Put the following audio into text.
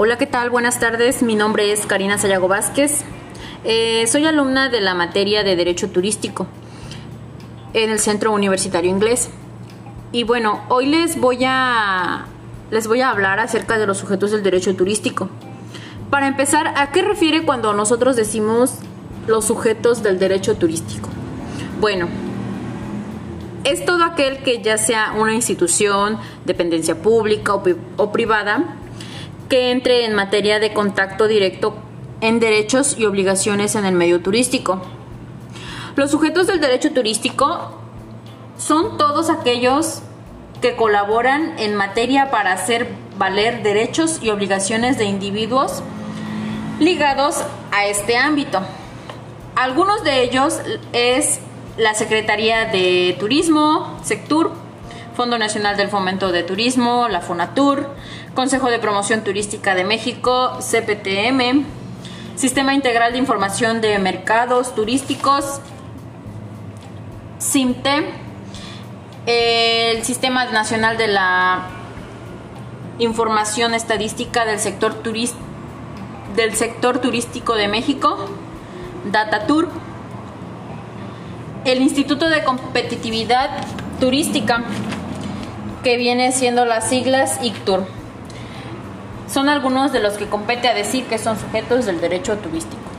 Hola, ¿qué tal? Buenas tardes. Mi nombre es Karina Sayago Vázquez. Eh, soy alumna de la materia de Derecho Turístico en el Centro Universitario Inglés. Y bueno, hoy les voy a les voy a hablar acerca de los sujetos del derecho turístico. Para empezar, ¿a qué refiere cuando nosotros decimos los sujetos del derecho turístico? Bueno, es todo aquel que ya sea una institución, dependencia pública o, o privada, que entre en materia de contacto directo en derechos y obligaciones en el medio turístico. Los sujetos del derecho turístico son todos aquellos que colaboran en materia para hacer valer derechos y obligaciones de individuos ligados a este ámbito. Algunos de ellos es la Secretaría de Turismo, Sectur, Fondo Nacional del Fomento de Turismo, la FONATUR, Consejo de Promoción Turística de México, CPTM, Sistema Integral de Información de Mercados Turísticos, SIMTE, el Sistema Nacional de la Información Estadística del Sector, del sector Turístico de México, DataTur, el Instituto de Competitividad Turística, que viene siendo las siglas ICTUR. Son algunos de los que compete a decir que son sujetos del derecho turístico.